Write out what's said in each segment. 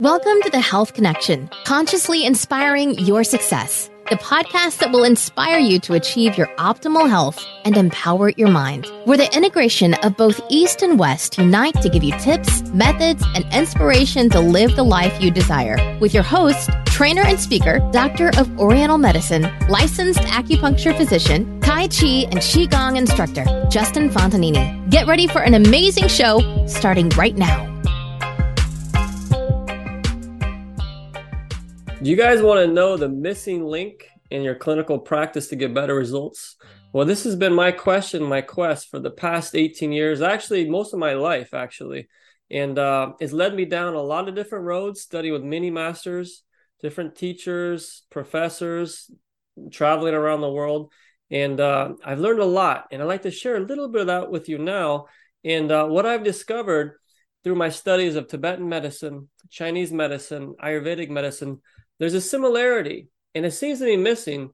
Welcome to the Health Connection, consciously inspiring your success. The podcast that will inspire you to achieve your optimal health and empower your mind. Where the integration of both East and West unite to give you tips, methods, and inspiration to live the life you desire. With your host, trainer and speaker, doctor of Oriental medicine, licensed acupuncture physician, Tai Chi and Qigong instructor, Justin Fontanini. Get ready for an amazing show starting right now. Do you guys want to know the missing link in your clinical practice to get better results? Well, this has been my question, my quest for the past 18 years, actually, most of my life, actually. And uh, it's led me down a lot of different roads, studying with many masters, different teachers, professors, traveling around the world. And uh, I've learned a lot. And I'd like to share a little bit of that with you now. And uh, what I've discovered through my studies of Tibetan medicine, Chinese medicine, Ayurvedic medicine, there's a similarity and it seems to be missing.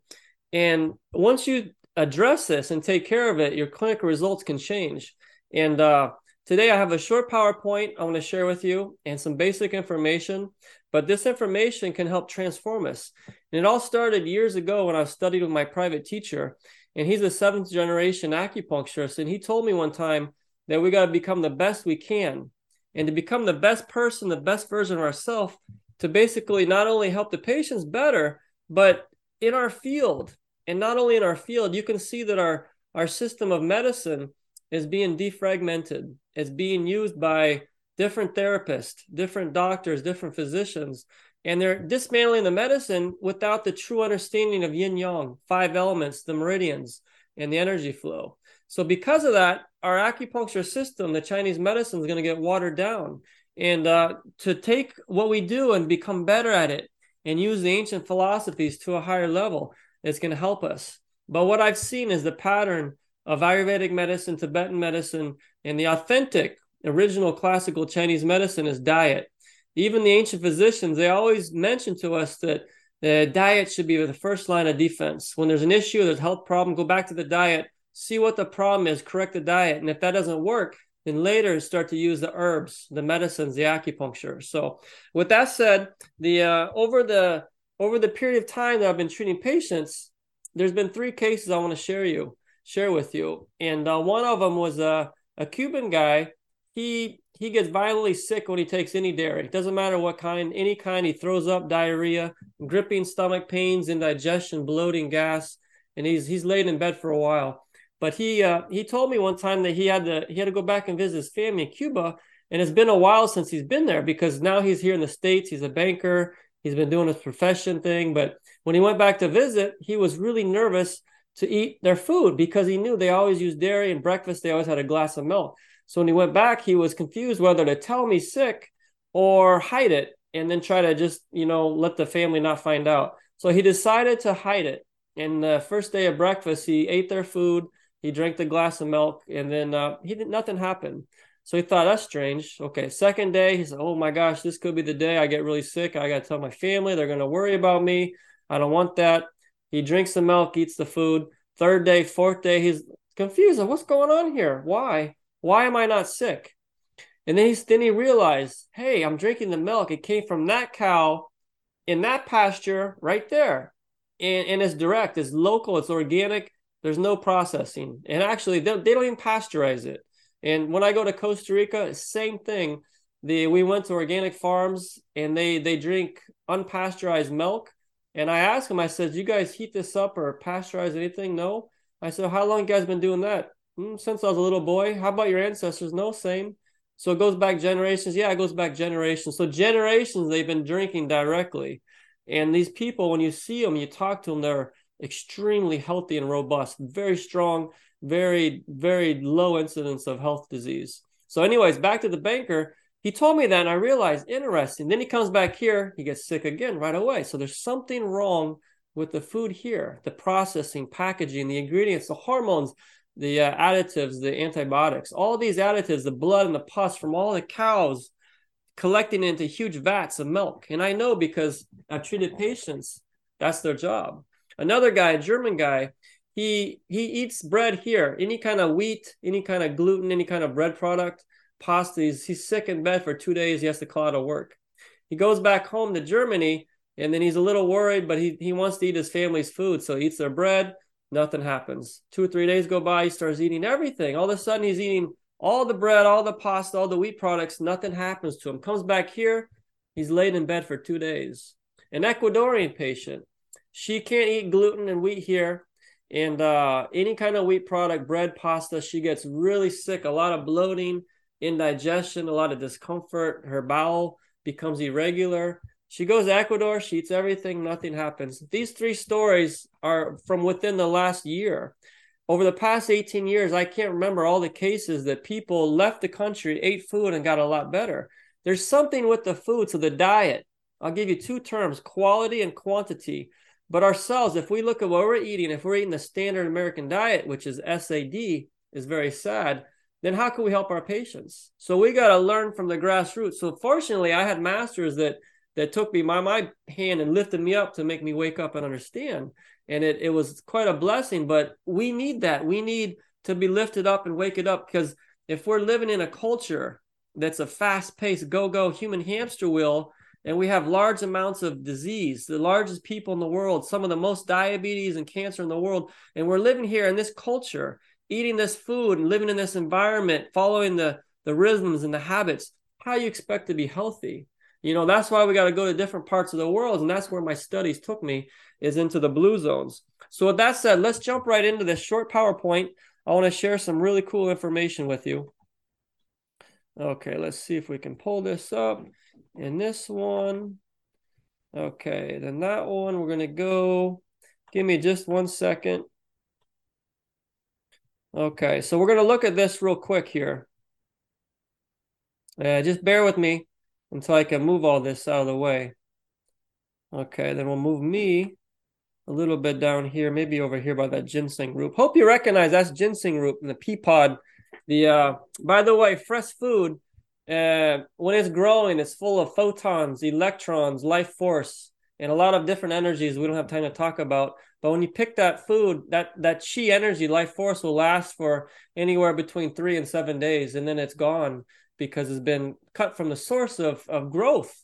And once you address this and take care of it, your clinical results can change. And uh, today I have a short PowerPoint I want to share with you and some basic information. But this information can help transform us. And it all started years ago when I studied with my private teacher. And he's a seventh generation acupuncturist. And he told me one time that we got to become the best we can. And to become the best person, the best version of ourselves, to basically not only help the patients better, but in our field. And not only in our field, you can see that our, our system of medicine is being defragmented. It's being used by different therapists, different doctors, different physicians, and they're dismantling the medicine without the true understanding of yin yang, five elements, the meridians, and the energy flow. So, because of that, our acupuncture system, the Chinese medicine, is going to get watered down and uh, to take what we do and become better at it and use the ancient philosophies to a higher level it's going to help us. But what i've seen is the pattern of ayurvedic medicine tibetan medicine and the authentic original classical chinese medicine is diet. Even the ancient physicians they always mention to us that the diet should be the first line of defense. When there's an issue there's a health problem go back to the diet see what the problem is correct the diet. And if that doesn't work then later start to use the herbs, the medicines, the acupuncture. So, with that said, the uh, over the over the period of time that I've been treating patients, there's been three cases I want to share you share with you, and uh, one of them was a a Cuban guy. He he gets violently sick when he takes any dairy. It doesn't matter what kind, any kind. He throws up diarrhea, gripping stomach pains, indigestion, bloating, gas, and he's he's laid in bed for a while. But he uh, he told me one time that he had to he had to go back and visit his family in Cuba, and it's been a while since he's been there because now he's here in the states. He's a banker. He's been doing his profession thing, but when he went back to visit, he was really nervous to eat their food because he knew they always use dairy and breakfast. They always had a glass of milk. So when he went back, he was confused whether to tell me sick or hide it and then try to just you know let the family not find out. So he decided to hide it. And the first day of breakfast, he ate their food he drank the glass of milk, and then uh, he did nothing happened. So he thought that's strange. Okay, second day, he said, "Oh my gosh, this could be the day I get really sick. I got to tell my family. They're going to worry about me. I don't want that." He drinks the milk, eats the food. Third day, fourth day, he's confused. What's going on here? Why? Why am I not sick? And then he then he realized, hey, I'm drinking the milk. It came from that cow in that pasture right there. And, and it's direct, it's local, it's organic. There's no processing, and actually, they, they don't even pasteurize it. And when I go to Costa Rica, same thing. The we went to organic farms, and they they drink unpasteurized milk. And I asked them, I said, "You guys heat this up or pasteurize anything?" No. I said, "How long you guys been doing that?" Mm, Since I was a little boy. How about your ancestors? No, same. So it goes back generations. Yeah, it goes back generations. So generations they've been drinking directly. And these people, when you see them, you talk to them, they're extremely healthy and robust, very strong, very, very low incidence of health disease. So, anyways, back to the banker. He told me that, and I realized interesting. Then he comes back here, he gets sick again right away. So, there's something wrong with the food here the processing, packaging, the ingredients, the hormones, the uh, additives, the antibiotics, all these additives, the blood and the pus from all the cows collecting into huge vats of milk. And I know because I've treated patients, that's their job. Another guy, a German guy, he he eats bread here, any kind of wheat, any kind of gluten, any kind of bread product, pasta. He's, he's sick in bed for two days. He has to call out of work. He goes back home to Germany and then he's a little worried, but he, he wants to eat his family's food. So he eats their bread, nothing happens. Two or three days go by, he starts eating everything. All of a sudden, he's eating all the bread, all the pasta, all the wheat products. Nothing happens to him. Comes back here, he's laid in bed for two days. An Ecuadorian patient, she can't eat gluten and wheat here. And uh, any kind of wheat product, bread, pasta, she gets really sick, a lot of bloating, indigestion, a lot of discomfort. Her bowel becomes irregular. She goes to Ecuador, she eats everything, nothing happens. These three stories are from within the last year. Over the past 18 years, I can't remember all the cases that people left the country, ate food, and got a lot better. There's something with the food, so the diet. I'll give you two terms quality and quantity. But ourselves, if we look at what we're eating, if we're eating the standard American diet, which is SAD, is very sad, then how can we help our patients? So we got to learn from the grassroots. So fortunately, I had masters that that took me by my hand and lifted me up to make me wake up and understand. And it, it was quite a blessing, but we need that. We need to be lifted up and wake it up because if we're living in a culture that's a fast paced, go go human hamster wheel, and we have large amounts of disease, the largest people in the world, some of the most diabetes and cancer in the world, and we're living here in this culture, eating this food and living in this environment, following the, the rhythms and the habits, how you expect to be healthy? you know that's why we got to go to different parts of the world and that's where my studies took me is into the blue zones. So with that said let's jump right into this short powerpoint. I want to share some really cool information with you. Okay let's see if we can pull this up in this one okay then that one we're going to go give me just one second okay so we're going to look at this real quick here uh, just bear with me until I can move all this out of the way. Okay, then we'll move me a little bit down here, maybe over here by that ginseng root. Hope you recognize that's ginseng root in the pea pod. The uh, by the way, fresh food, uh, when it's growing, it's full of photons, electrons, life force, and a lot of different energies we don't have time to talk about. But when you pick that food, that that chi energy, life force, will last for anywhere between three and seven days, and then it's gone because it's been cut from the source of, of growth.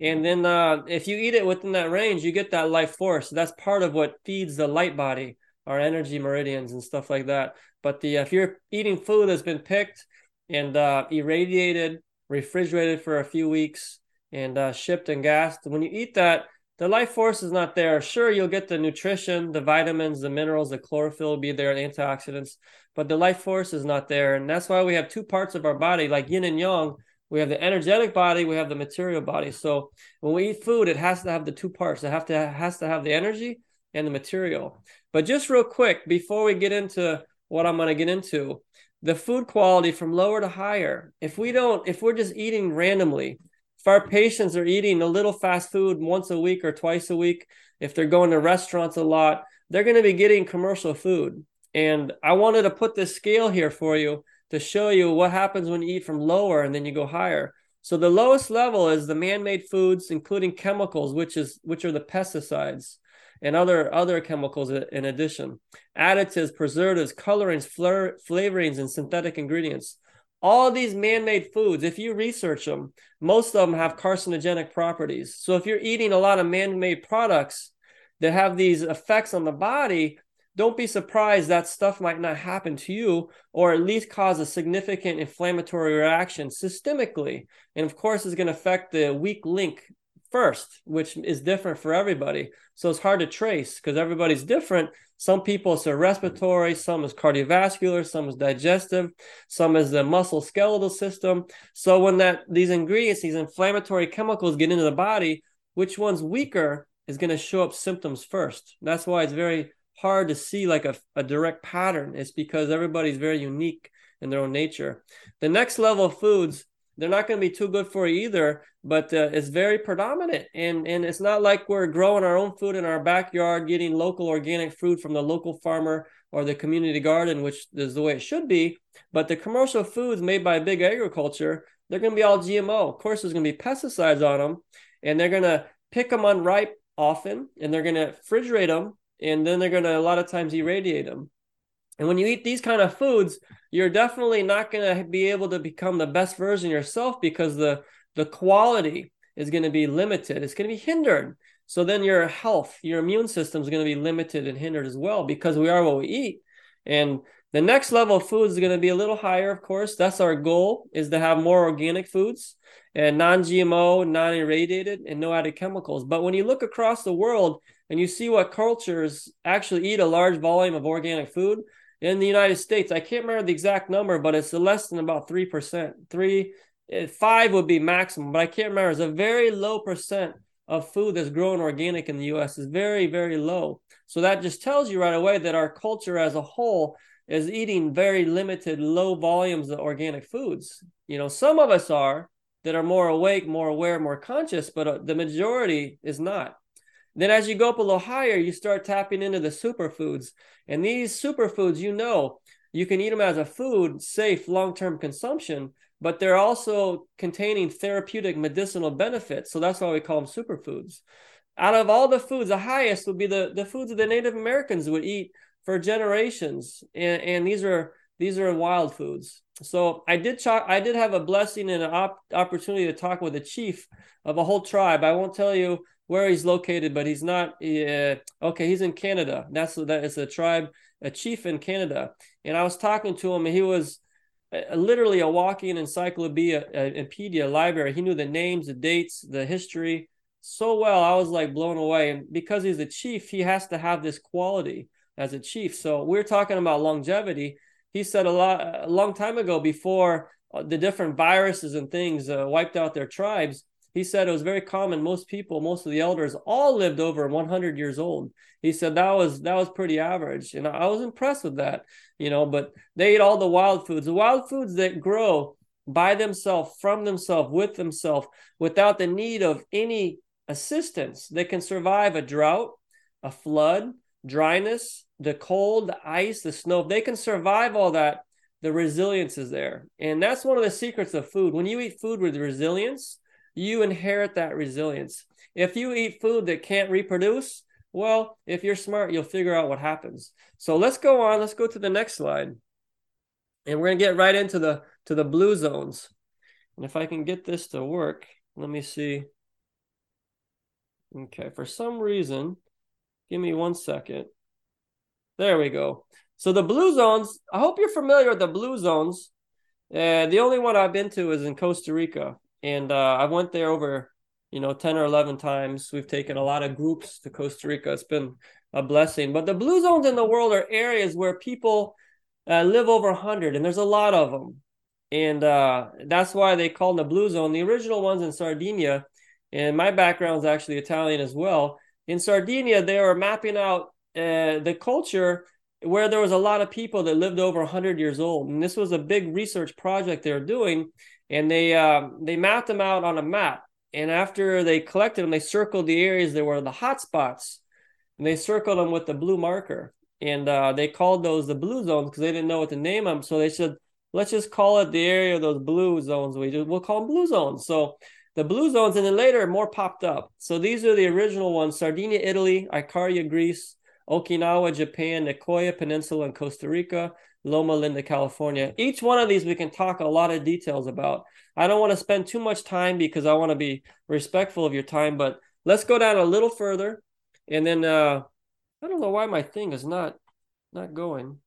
And then uh, if you eat it within that range, you get that life force. That's part of what feeds the light body, our energy meridians and stuff like that. But the if you're eating food that's been picked and uh, irradiated, refrigerated for a few weeks, and uh, shipped and gassed, when you eat that, the life force is not there. Sure, you'll get the nutrition, the vitamins, the minerals, the chlorophyll will be there, antioxidants, but the life force is not there. And that's why we have two parts of our body, like yin and yang. We have the energetic body, we have the material body. So when we eat food, it has to have the two parts. It have to has to have the energy and the material. But just real quick, before we get into what I'm going to get into, the food quality from lower to higher. If we don't, if we're just eating randomly, if our patients are eating a little fast food once a week or twice a week, if they're going to restaurants a lot, they're going to be getting commercial food. And I wanted to put this scale here for you to show you what happens when you eat from lower and then you go higher. So the lowest level is the man-made foods, including chemicals, which is which are the pesticides and other other chemicals in addition, additives, preservatives, colorings, flavorings, and synthetic ingredients. All these man-made foods if you research them most of them have carcinogenic properties. So if you're eating a lot of man-made products that have these effects on the body don't be surprised that stuff might not happen to you or at least cause a significant inflammatory reaction systemically. And of course it's going to affect the weak link first which is different for everybody so it's hard to trace because everybody's different some people it's respiratory, some is cardiovascular, some is digestive, some is the muscle skeletal system. So when that these ingredients, these inflammatory chemicals get into the body, which one's weaker is going to show up symptoms first. That's why it's very hard to see like a, a direct pattern. It's because everybody's very unique in their own nature. The next level of foods they're not going to be too good for you either but uh, it's very predominant. And and it's not like we're growing our own food in our backyard getting local organic fruit from the local farmer or the community garden which is the way it should be. But the commercial foods made by big agriculture they're going to be all gmo of course there's going to be pesticides on them and they're going to pick them unripe often and they're going to refrigerate them and then they're going to a lot of times irradiate them and when you eat these kind of foods, you're definitely not going to be able to become the best version yourself because the the quality is going to be limited. It's going to be hindered. So then your health, your immune system is going to be limited and hindered as well because we are what we eat. And the next level of foods is going to be a little higher, of course. That's our goal is to have more organic foods and non-GMO, non-irradiated, and no added chemicals. But when you look across the world and you see what cultures actually eat a large volume of organic food in the United States, I can't remember the exact number, but it's less than about three percent. Three, eh, five would be maximum, but I can't remember. It's a very low percent of food that's grown organic in the US is very, very low. So that just tells you right away that our culture as a whole is eating very limited, low volumes of organic foods. You know, some of us are that are more awake, more aware, more conscious, but uh, the majority is not. Then, as you go up a little higher, you start tapping into the superfoods. And these superfoods, you know, you can eat them as a food, safe, long term consumption, but they're also containing therapeutic medicinal benefits. So that's why we call them superfoods. Out of all the foods, the highest would be the, the foods that the Native Americans would eat for generations. And, and these are these are wild foods. So I did talk, I did have a blessing and an op- opportunity to talk with a chief of a whole tribe. I won't tell you where he's located, but he's not. Uh, okay, he's in Canada. That's that is a tribe, a chief in Canada. And I was talking to him, and he was literally a walking encyclopedia, encyclopedia library. He knew the names, the dates, the history so well. I was like blown away. And because he's a chief, he has to have this quality as a chief. So we're talking about longevity. He said a lot a long time ago before uh, the different viruses and things uh, wiped out their tribes he said it was very common. Most people most of the elders all lived over 100 years old. He said that was that was pretty average and i was impressed with that you know but they ate all the wild foods. The wild foods that grow by themselves from themselves with themselves without the need of any assistance they can survive a drought a flood dryness the cold the ice the snow if they can survive all that the resilience is there and that's one of the secrets of food when you eat food with resilience you inherit that resilience. If you eat food that can't reproduce, well, if you're smart, you'll figure out what happens. So let's go on. Let's go to the next slide. And we're going to get right into the to the blue zones. And if I can get this to work, let me see. Okay, for some reason, give me one second. There we go. So the blue zones, I hope you're familiar with the blue zones. Uh, the only one I've been to is in Costa Rica and uh, I went there over you know 10 or 11 times we've taken a lot of groups to costa rica it's been a blessing but the blue zones in the world are areas where people uh, live over 100 and there's a lot of them and uh, that's why they call them the blue zone the original ones in sardinia and my background is actually italian as well in sardinia they were mapping out uh, the culture where there was a lot of people that lived over 100 years old and this was a big research project they were doing and they uh, they mapped them out on a map. And after they collected them, they circled the areas that were the hot spots, and they circled them with the blue marker. And uh, they called those the blue zones because they didn't know what to name them. So they said, let's just call it the area of those blue zones. We just, we'll call them blue zones. So the blue zones, and then later more popped up. So these are the original ones: Sardinia, Italy; Icaria, Greece; Okinawa, Japan; Nicoya Peninsula, and Costa Rica; Loma Linda, California. Each one of these we can talk a lot of details about. I don't want to spend too much time because I want to be respectful of your time, but let's go down a little further. And then uh I don't know why my thing is not not going.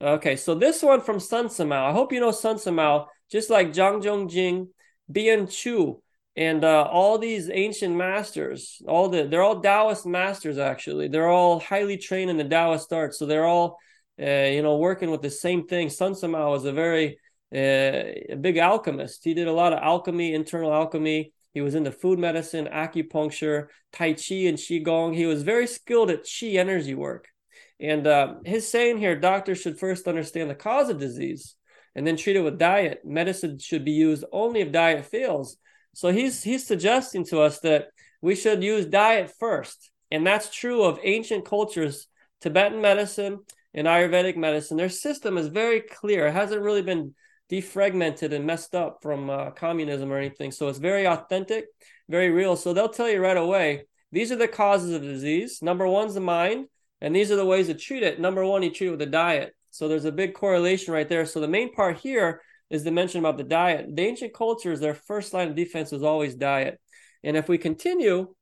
Okay, so this one from Sun Simiao. I hope you know Sun Simiao, just like Zhang Zhongjing, Bian Que, and uh, all these ancient masters. All the they're all Taoist masters actually. They're all highly trained in the Taoist art, so they're all uh, you know, working with the same thing. Sun Simiao was a very uh, a big alchemist. He did a lot of alchemy, internal alchemy. He was into food medicine, acupuncture, Tai Chi, and Qigong. He was very skilled at Qi energy work. And uh, his saying here doctors should first understand the cause of disease and then treat it with diet. Medicine should be used only if diet fails. So he's he's suggesting to us that we should use diet first. And that's true of ancient cultures, Tibetan medicine, and Ayurvedic medicine, their system is very clear. It hasn't really been defragmented and messed up from uh, communism or anything. So it's very authentic, very real. So they'll tell you right away these are the causes of disease. Number one's the mind, and these are the ways to treat it. Number one, you treat it with a diet. So there's a big correlation right there. So the main part here is the mention about the diet. The ancient cultures, their first line of defense was always diet. And if we continue,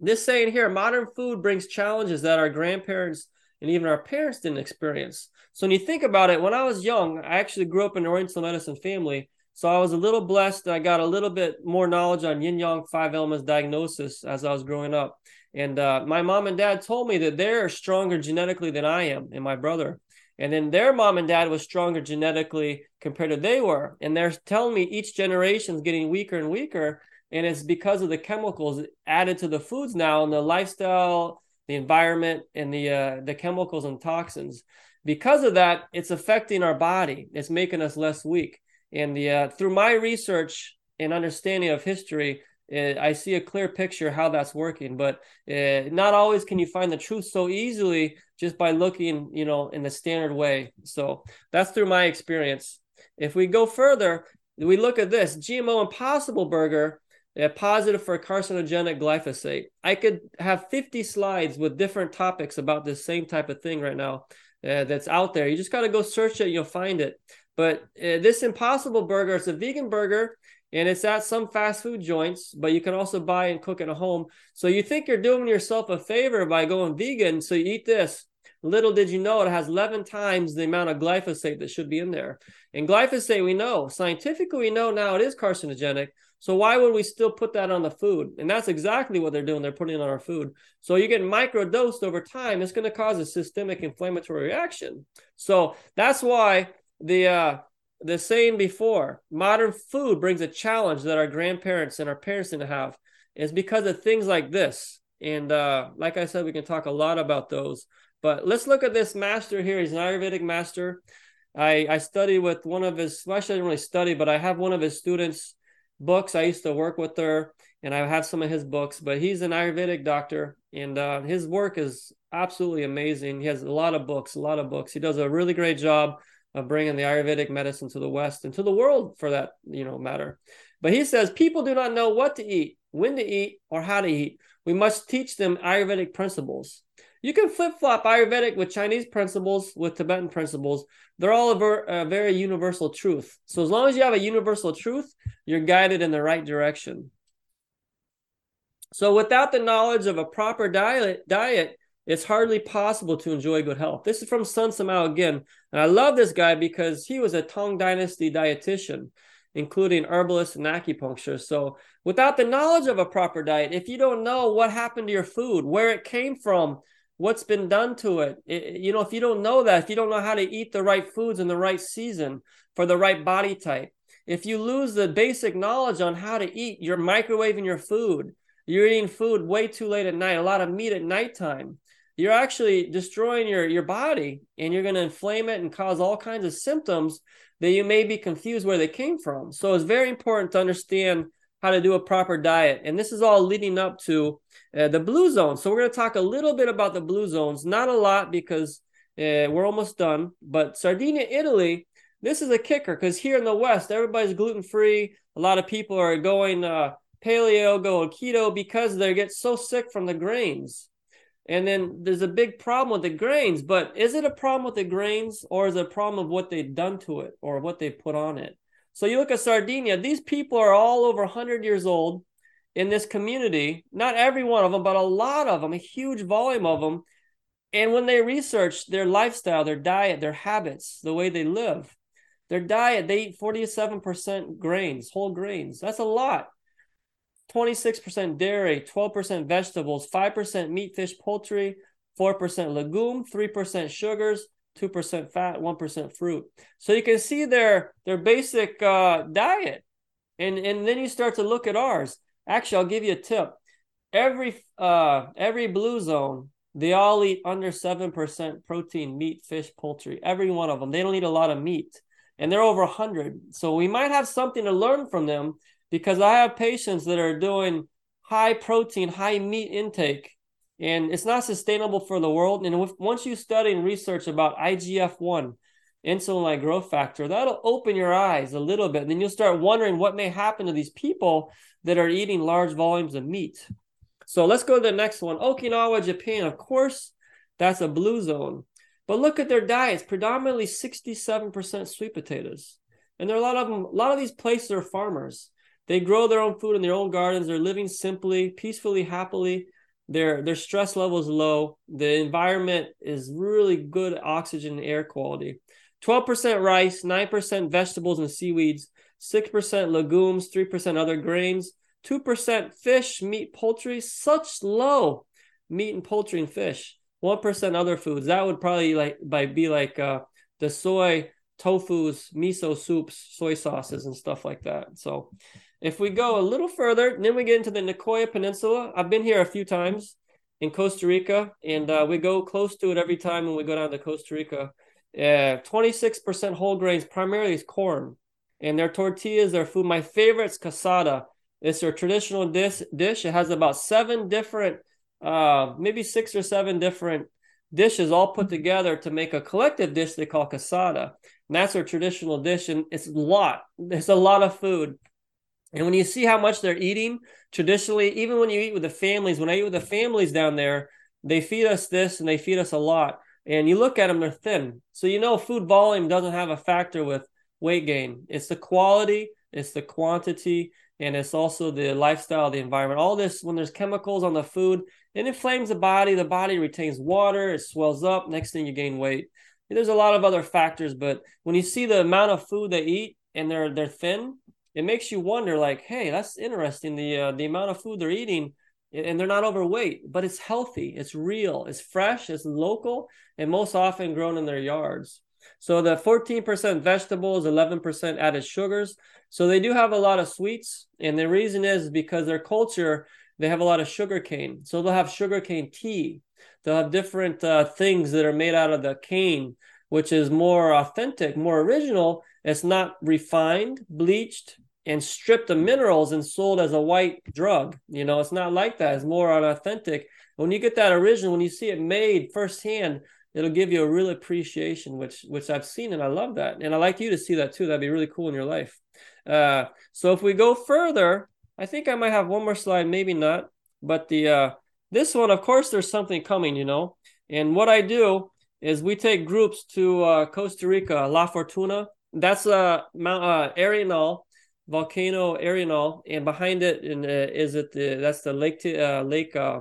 this saying here, modern food brings challenges that our grandparents and even our parents didn't experience. So when you think about it, when I was young, I actually grew up in an Oriental medicine family. So I was a little blessed. I got a little bit more knowledge on yin yang five elements diagnosis as I was growing up. And uh, my mom and dad told me that they're stronger genetically than I am and my brother. And then their mom and dad was stronger genetically compared to they were. And they're telling me each generation is getting weaker and weaker. And it's because of the chemicals added to the foods now and the lifestyle, the environment, and the uh, the chemicals and toxins. Because of that, it's affecting our body. It's making us less weak. And the uh, through my research and understanding of history, uh, I see a clear picture how that's working. But uh, not always can you find the truth so easily just by looking, you know, in the standard way. So that's through my experience. If we go further, we look at this GMO Impossible Burger, uh, positive for carcinogenic glyphosate. I could have 50 slides with different topics about this same type of thing right now uh, that's out there. You just got to go search it, you'll find it. But uh, this Impossible Burger, it's a vegan burger and it's at some fast food joints, but you can also buy and cook at a home. So you think you're doing yourself a favor by going vegan. So you eat this. Little did you know it has 11 times the amount of glyphosate that should be in there. And glyphosate, we know scientifically, we know now it is carcinogenic. So why would we still put that on the food? And that's exactly what they're doing. They're putting it on our food. So you get microdosed over time. It's going to cause a systemic inflammatory reaction. So that's why the uh, the saying before, modern food brings a challenge that our grandparents and our parents didn't have. Is because of things like this. And uh, like I said, we can talk a lot about those. But let's look at this master here. He's an Ayurvedic master. I, I studied with one of his, well, actually, I didn't really study, but I have one of his students' books. I used to work with her and I have some of his books, but he's an Ayurvedic doctor and uh, his work is absolutely amazing. He has a lot of books, a lot of books. He does a really great job of bringing the Ayurvedic medicine to the West and to the world for that, you know, matter. But he says people do not know what to eat, when to eat, or how to eat. We must teach them Ayurvedic principles. You can flip flop Ayurvedic with Chinese principles, with Tibetan principles. They're all a, ver- a very universal truth. So as long as you have a universal truth, you're guided in the right direction. So without the knowledge of a proper diet, diet, it's hardly possible to enjoy good health. This is from Sun Simiao again. And I love this guy because he was a Tang Dynasty dietitian, including herbalist and acupuncture. So, without the knowledge of a proper diet, if you don't know what happened to your food, where it came from, what's been done to it, it you know, if you don't know that, if you don't know how to eat the right foods in the right season for the right body type, if you lose the basic knowledge on how to eat, you're microwaving your food. You're eating food way too late at night, a lot of meat at nighttime you're actually destroying your your body and you're going to inflame it and cause all kinds of symptoms that you may be confused where they came from. So it's very important to understand how to do a proper diet. And this is all leading up to uh, the blue zone so we're going to talk a little bit about the blue zones. Not a lot because uh, we're almost done but sardinia italy this is a kicker because here in the west everybody's gluten free a lot of people are going uh, paleo going keto because they get so sick from the grains and then there's a big problem with the grains, but is it a problem with the grains or is it a problem of what they've done to it or what they've put on it? So you look at Sardinia, these people are all over 100 years old in this community. Not every one of them, but a lot of them, a huge volume of them. And when they research their lifestyle, their diet, their habits, the way they live, their diet, they eat 47% grains, whole grains. That's a lot. 26% dairy, 12% vegetables, 5% meat, fish, poultry, 4% legume, 3% sugars, 2% fat, 1% fruit. So you can see their their basic uh, diet. And and then you start to look at ours. Actually, I'll give you a tip. Every uh every blue zone, they all eat under 7% protein, meat, fish, poultry. Every one of them. They don't eat a lot of meat. And they're over 100. So we might have something to learn from them because I have patients that are doing high protein, high meat intake, and it's not sustainable for the world. And if, once you study and research about IGF 1, insulin like growth factor, that'll open your eyes a little bit. And then you'll start wondering what may happen to these people that are eating large volumes of meat. So let's go to the next one Okinawa, Japan. Of course, that's a blue zone. But look at their diets, predominantly 67% sweet potatoes. And there are a lot of them, a lot of these places are farmers. They grow their own food in their own gardens. They're living simply, peacefully, happily. Their their stress level is low. The environment is really good oxygen and air quality. 12% rice, 9% vegetables and seaweeds, 6% legumes, 3% other grains, 2% fish, meat, poultry, such low meat and poultry and fish. 1% other foods. That would probably like by be like uh, the soy tofus, miso soups, soy sauces, and stuff like that. So if we go a little further, then we get into the Nicoya Peninsula. I've been here a few times in Costa Rica, and uh, we go close to it every time when we go down to Costa Rica. Uh, 26% whole grains, primarily is corn. And their tortillas, their food. My favorite is casada. It's their traditional dish. dish. It has about seven different, uh, maybe six or seven different dishes all put together to make a collective dish they call casada. And that's their traditional dish. And it's a lot. It's a lot of food. And when you see how much they're eating traditionally, even when you eat with the families, when I eat with the families down there, they feed us this and they feed us a lot. And you look at them, they're thin. So you know food volume doesn't have a factor with weight gain. It's the quality, it's the quantity, and it's also the lifestyle, the environment. All this, when there's chemicals on the food, it inflames the body. The body retains water, it swells up. Next thing you gain weight. There's a lot of other factors, but when you see the amount of food they eat and they're they're thin, it makes you wonder, like, hey, that's interesting. The uh, the amount of food they're eating, and they're not overweight, but it's healthy, it's real, it's fresh, it's local, and most often grown in their yards. So the 14% vegetables, 11% added sugars. So they do have a lot of sweets. And the reason is because their culture, they have a lot of sugar cane. So they'll have sugar cane tea. They'll have different uh, things that are made out of the cane, which is more authentic, more original. It's not refined, bleached, and stripped of minerals and sold as a white drug. You know, it's not like that. It's more authentic. When you get that original, when you see it made firsthand, it'll give you a real appreciation, which which I've seen and I love that. And I like you to see that too. That'd be really cool in your life. Uh, so if we go further, I think I might have one more slide, maybe not. But the uh, this one, of course, there's something coming, you know. And what I do is we take groups to uh, Costa Rica, La Fortuna. That's uh, Mount uh, Arenal, volcano Arenal, and behind it in, uh, is it the that's the lake uh, lake uh,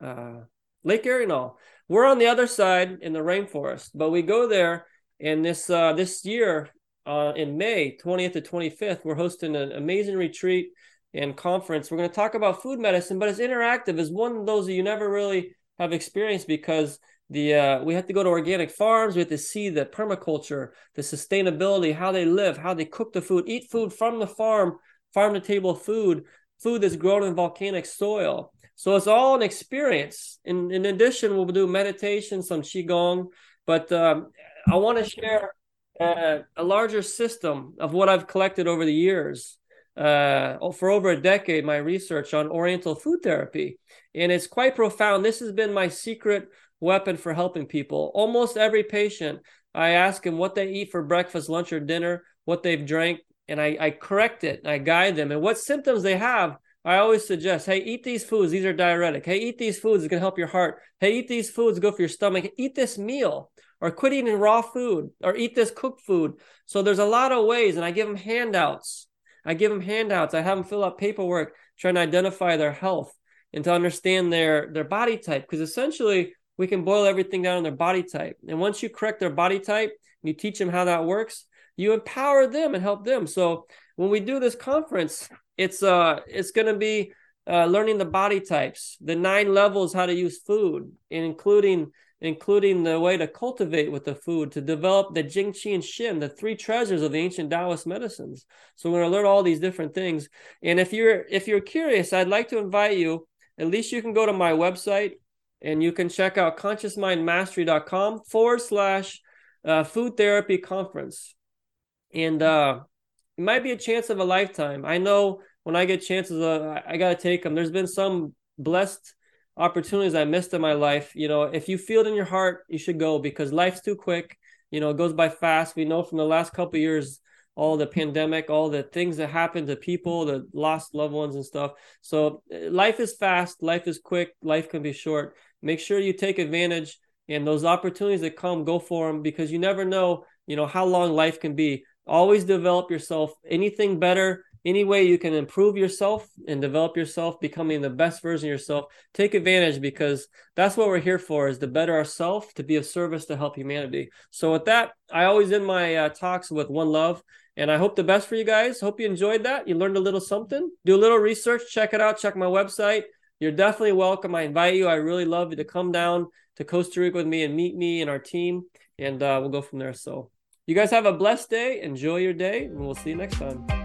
uh, Lake Arenal. We're on the other side in the rainforest, but we go there. And this uh, this year, uh, in May 20th to 25th, we're hosting an amazing retreat and conference. We're going to talk about food medicine, but it's interactive. It's one of those that you never really have experienced because the uh, we have to go to organic farms. We have to see the permaculture, the sustainability, how they live, how they cook the food, eat food from the farm, farm to table food, food that's grown in volcanic soil. So it's all an experience. In, in addition, we'll do meditation, some qigong, but um, I want to share uh, a larger system of what I've collected over the years. Uh, for over a decade, my research on Oriental food therapy, and it's quite profound. This has been my secret weapon for helping people. Almost every patient, I ask them what they eat for breakfast, lunch, or dinner, what they've drank, and I, I correct it. I guide them, and what symptoms they have I always suggest, hey, eat these foods. These are diuretic. Hey, eat these foods. It's going to help your heart. Hey, eat these foods. Go for your stomach. Eat this meal or quit eating raw food or eat this cooked food. So there's a lot of ways. And I give them handouts. I give them handouts. I have them fill out paperwork trying to identify their health and to understand their, their body type. Because essentially, we can boil everything down on their body type. And once you correct their body type, you teach them how that works, you empower them and help them. So when we do this conference, it's uh it's to be uh, learning the body types, the nine levels how to use food, including including the way to cultivate with the food, to develop the Jing Qi and Shen, the three treasures of the ancient Taoist medicines. So we're to learn all these different things. And if you're if you're curious, I'd like to invite you. At least you can go to my website and you can check out consciousmindmastery.com forward slash uh, food therapy conference. And uh, it might be a chance of a lifetime. I know when I get chances, uh, I got to take them. There's been some blessed opportunities I missed in my life. You know, if you feel it in your heart, you should go because life's too quick. You know, it goes by fast. We know from the last couple years, all the pandemic, all the things that happened to people, the lost loved ones and stuff. So uh, life is fast, life is quick, life can be short. Make sure you take advantage and those opportunities that come, go for them because you never know, you know, how long life can be always develop yourself anything better any way you can improve yourself and develop yourself, becoming the best version of yourself, take advantage because that's what we're here for is to better ourselves, to be of service to help humanity. So with that, I always end my uh, talks with one love. And I hope the best for you guys. Hope you enjoyed that. You learned a little something. Do a little research. Check it out. Check my website. You're definitely welcome. I invite you. I really love you to come down to Costa Rica with me and meet me and our team. And uh, we'll go from there. So you guys have a blessed day. Enjoy your day. And we'll see you next time.